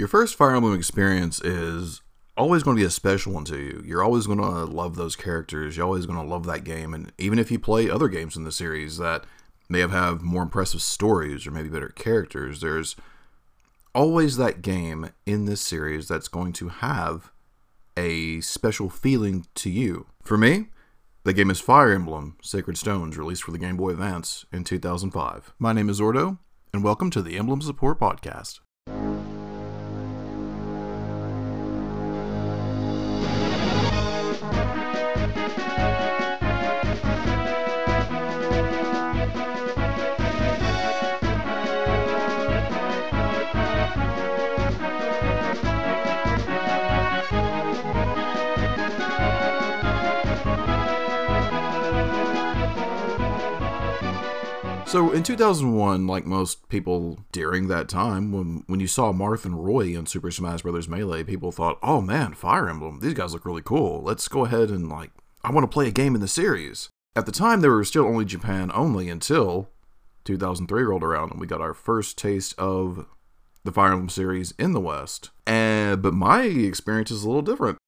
Your first Fire Emblem experience is always going to be a special one to you. You're always going to love those characters. You're always going to love that game. And even if you play other games in the series that may have, have more impressive stories or maybe better characters, there's always that game in this series that's going to have a special feeling to you. For me, the game is Fire Emblem Sacred Stones, released for the Game Boy Advance in 2005. My name is Ordo, and welcome to the Emblem Support Podcast. So in 2001, like most people during that time, when when you saw Marth and Roy in Super Smash Bros. Melee, people thought, "Oh man, Fire Emblem! These guys look really cool. Let's go ahead and like, I want to play a game in the series." At the time, they were still only Japan only until 2003 rolled around and we got our first taste of the Fire Emblem series in the West. And but my experience is a little different.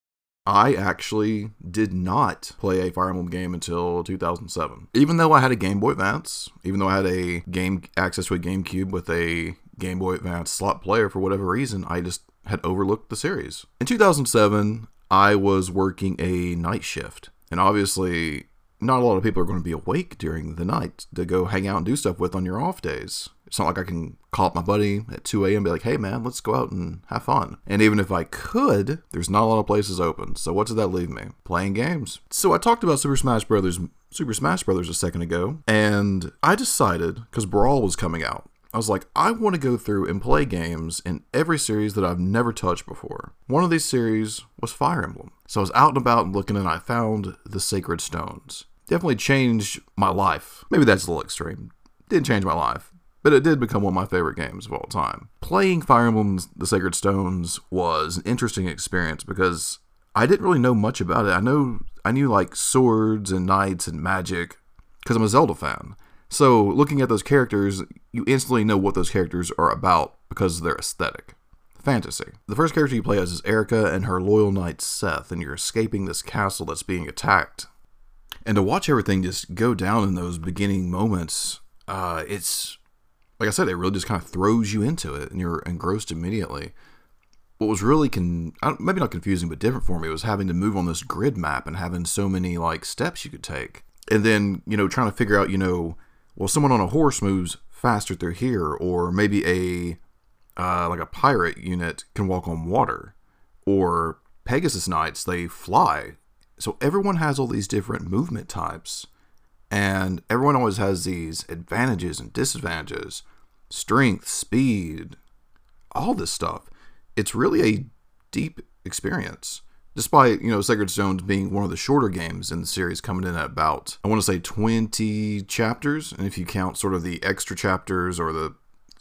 I actually did not play a Fire Emblem game until 2007. Even though I had a Game Boy Advance, even though I had a game access to a GameCube with a Game Boy Advance slot player for whatever reason, I just had overlooked the series. In 2007, I was working a night shift, and obviously not a lot of people are going to be awake during the night to go hang out and do stuff with on your off days. It's not like I can call up my buddy at 2 a.m. and be like, hey man, let's go out and have fun. And even if I could, there's not a lot of places open. So what does that leave me? Playing games. So I talked about Super Smash Brothers Super Smash Brothers a second ago, and I decided, because Brawl was coming out, I was like, I want to go through and play games in every series that I've never touched before. One of these series was Fire Emblem. So I was out and about and looking and I found the Sacred Stones. Definitely changed my life. Maybe that's a little extreme. Didn't change my life but it did become one of my favorite games of all time. Playing Fire Emblem The Sacred Stones was an interesting experience because I didn't really know much about it. I know I knew like swords and knights and magic because I'm a Zelda fan. So looking at those characters, you instantly know what those characters are about because of their aesthetic. Fantasy. The first character you play as is Eirika and her loyal knight Seth, and you're escaping this castle that's being attacked. And to watch everything just go down in those beginning moments, uh, it's like I said, it really just kind of throws you into it and you're engrossed immediately. What was really con maybe not confusing but different for me was having to move on this grid map and having so many like steps you could take, and then you know trying to figure out you know well someone on a horse moves faster through here, or maybe a uh, like a pirate unit can walk on water, or Pegasus Knights they fly. So everyone has all these different movement types, and everyone always has these advantages and disadvantages strength, speed, all this stuff. It's really a deep experience. Despite, you know, Sacred Stones being one of the shorter games in the series, coming in at about, I want to say 20 chapters. And if you count sort of the extra chapters or the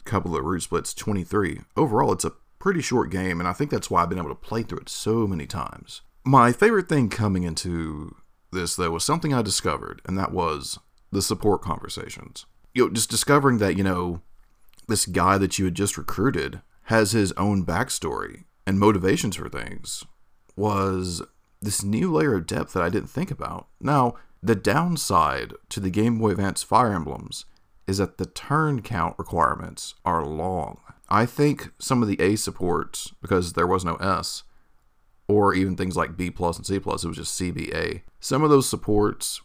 couple of route splits, 23. Overall, it's a pretty short game. And I think that's why I've been able to play through it so many times. My favorite thing coming into this, though, was something I discovered, and that was the support conversations. You know, just discovering that, you know, this guy that you had just recruited has his own backstory and motivations for things was this new layer of depth that I didn't think about. Now, the downside to the Game Boy Advance Fire Emblems is that the turn count requirements are long. I think some of the A supports, because there was no S, or even things like B plus and C plus, it was just CBA. Some of those supports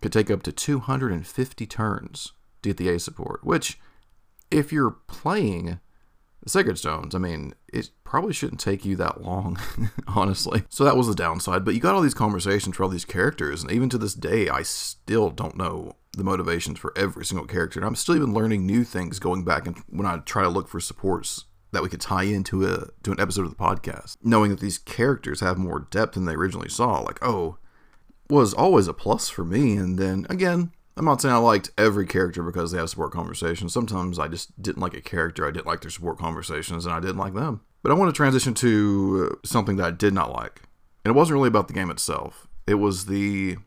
could take up to 250 turns to get the A support, which if you're playing the Sacred Stones, I mean, it probably shouldn't take you that long, honestly. So that was the downside. But you got all these conversations for all these characters, and even to this day, I still don't know the motivations for every single character. And I'm still even learning new things going back and when I try to look for supports that we could tie into a to an episode of the podcast, knowing that these characters have more depth than they originally saw. Like, oh, was always a plus for me. And then again, I'm not saying I liked every character because they have support conversations. Sometimes I just didn't like a character. I didn't like their support conversations, and I didn't like them. But I want to transition to something that I did not like. And it wasn't really about the game itself, it was the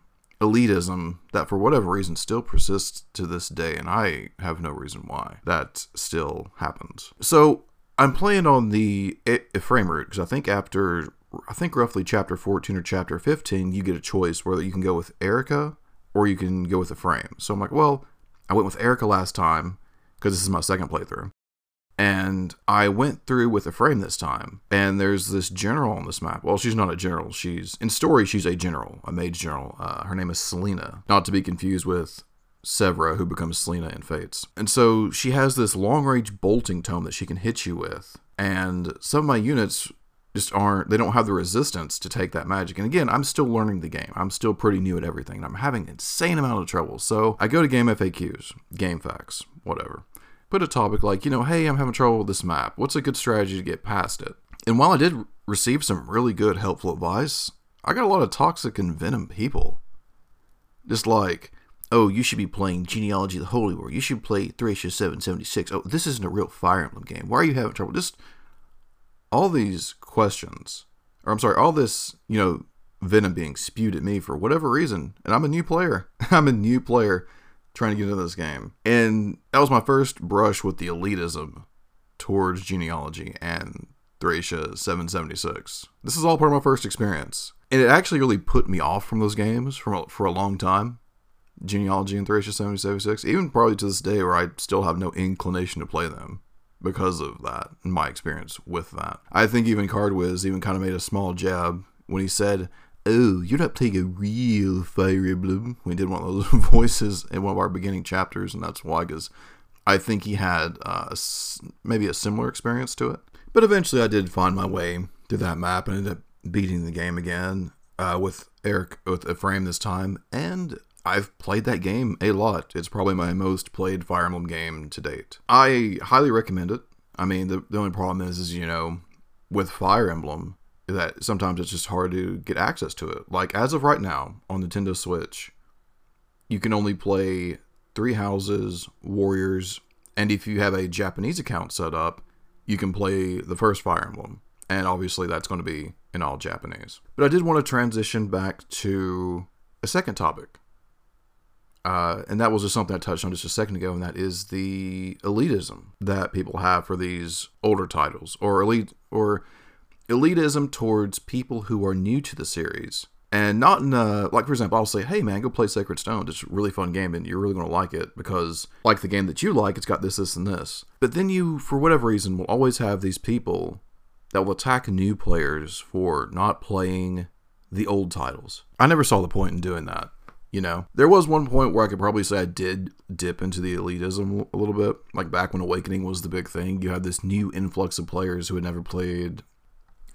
elitism that, for whatever reason, still persists to this day. And I have no reason why that still happens. So I'm playing on the Ephraim route because I think after I think roughly chapter 14 or chapter 15, you get a choice whether you can go with Eirika or you can go with Ephraim. So I'm like, well, I went with Eirika last time because this is my second playthrough. And I went through with Ephraim this time. And there's this general on this map. Well, she's not a general. She's, in story, she's a general, a mage general. Uh, her name is Selena. Not to be confused with Severa, who becomes Selena in Fates. And so she has this long range bolting tome that she can hit you with. And some of my units just aren't, they don't have the resistance to take that magic. And again, I'm still learning the game. I'm still pretty new at everything. And I'm having an insane amount of trouble. So I go to game FAQs, GameFAQs, whatever put a topic like, you know, hey, I'm having trouble with this map. What's a good strategy to get past it? And while I did receive some really good, helpful advice, I got a lot of toxic and venom people. Just like, oh, you should be playing Genealogy of the Holy War. You should play Thracia 776. Oh, this isn't a real Fire Emblem game. Why are you having trouble? Just all these questions, or I'm sorry, all this, you know, venom being spewed at me for whatever reason. And I'm a new player. I'm a new player trying to get into this game. And that was my first brush with the elitism towards genealogy and Thracia 776. This is all part of my first experience. And it actually really put me off from those games for, for a long time. Genealogy and Thracia 776, even probably to this day where I still have no inclination to play them because of that, in my experience with that. I think even Cardwiz even kind of made a small jab when he said, oh, you're not playing a real Fire Emblem. We did one of those voices in one of our beginning chapters, and that's why, because I think he had uh, maybe a similar experience to it. But eventually, I did find my way through that map and ended up beating the game again uh, with Eric with Ephraim this time, and I've played that game a lot. It's probably my most played Fire Emblem game to date. I highly recommend it. I mean, the, the only problem is, is you know, with Fire Emblem, that sometimes it's just hard to get access to it. Like as of right now on Nintendo Switch, you can only play Three Houses, Warriors, and if you have a Japanese account set up, you can play the first Fire Emblem. And obviously that's going to be in all Japanese. But I did want to transition back to a second topic. Uh, and that was just something I touched on just a second ago, and that is the elitism that people have for these older titles, or elite, or elitism towards people who are new to the series. And not in a, like, for example, I'll say, hey man, go play Sacred Stone. It's a really fun game and you're really going to like it because, like the game that you like, it's got this, this, and this. But then you, for whatever reason, will always have these people that will attack new players for not playing the old titles. I never saw the point in doing that. You know, there was one point where I could probably say I did dip into the elitism a little bit. Like back when Awakening was the big thing, you had this new influx of players who had never played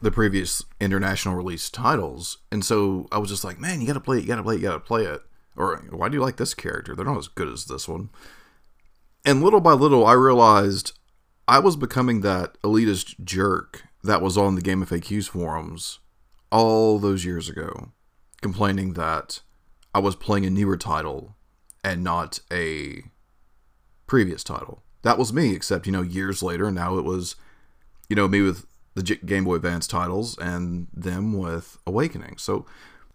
the previous international release titles. And so I was just like, man, you gotta play it, you gotta play it, you gotta play it. Or why do you like this character? They're not as good as this one. And little by little, I realized I was becoming that elitist jerk that was on the Game FAQs forums all those years ago, complaining that I was playing a newer title and not a previous title. That was me, except, you know, years later, now it was, you know, me with the Game Boy Advance titles and them with Awakening. So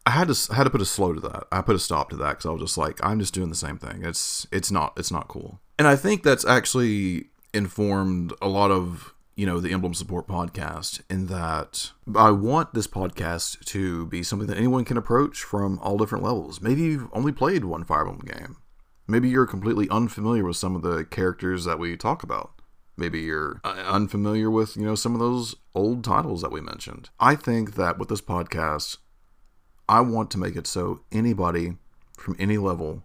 I had to I had to put a slow to that. I put a stop to that because I was just like, I'm just doing the same thing. It's it's not it's not cool. And I think that's actually informed a lot of you know the Emblem Support podcast in that I want this podcast to be something that anyone can approach from all different levels. Maybe you've only played one Fire Emblem game. Maybe you're completely unfamiliar with some of the characters that we talk about maybe you're uh, unfamiliar with, you know, some of those old titles that we mentioned. I think that with this podcast, I want to make it so anybody from any level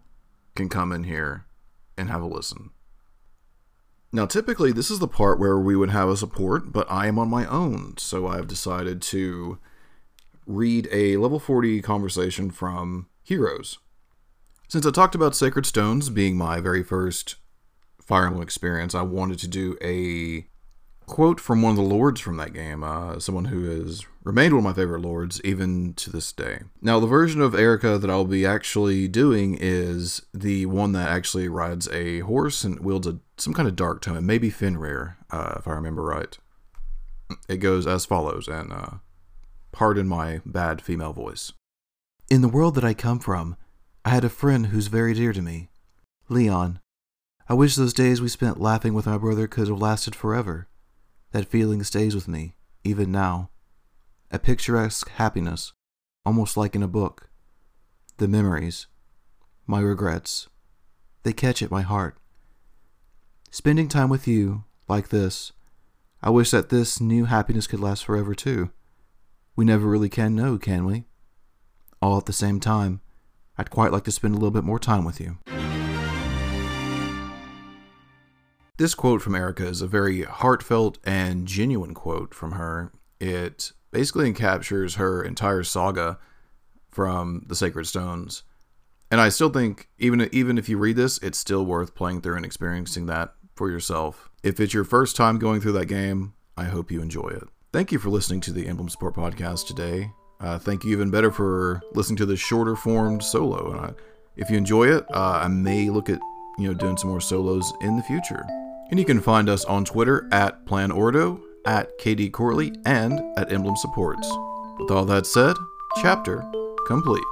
can come in here and have a listen. Now, typically, this is the part where we would have a support, but I am on my own, so I've decided to read a level 40 conversation from Heroes. Since I talked about Sacred Stones being my very first Fire Emblem experience, I wanted to do a quote from one of the lords from that game, uh, someone who has remained one of my favorite lords even to this day. Now, the version of Eirika that I'll be actually doing is the one that actually rides a horse and wields a, some kind of dark tome. It may be Fenrir, uh, if I remember right. It goes as follows, and uh, pardon my bad female voice. In the world that I come from, I had a friend who's very dear to me, Lyon. I wish those days we spent laughing with my brother could have lasted forever. That feeling stays with me, even now. A picturesque happiness, almost like in a book. The memories, my regrets, they catch at my heart. Spending time with you, like this, I wish that this new happiness could last forever too. We never really can know, can we? All at the same time, I'd quite like to spend a little bit more time with you. This quote from Eirika is a very heartfelt and genuine quote from her. It basically captures her entire saga from the Sacred Stones. And I still think even even if you read this, it's still worth playing through and experiencing that for yourself. If it's your first time going through that game, I hope you enjoy it. Thank you for listening to the Emblem Support Podcast today. Uh, thank you even better for listening to this shorter formed solo. And I, if you enjoy it, uh, I may look at you know doing some more solos in the future. And you can find us on Twitter at Plan Ordo, at KD Corley, and at Emblem Supports. With all that said, chapter complete.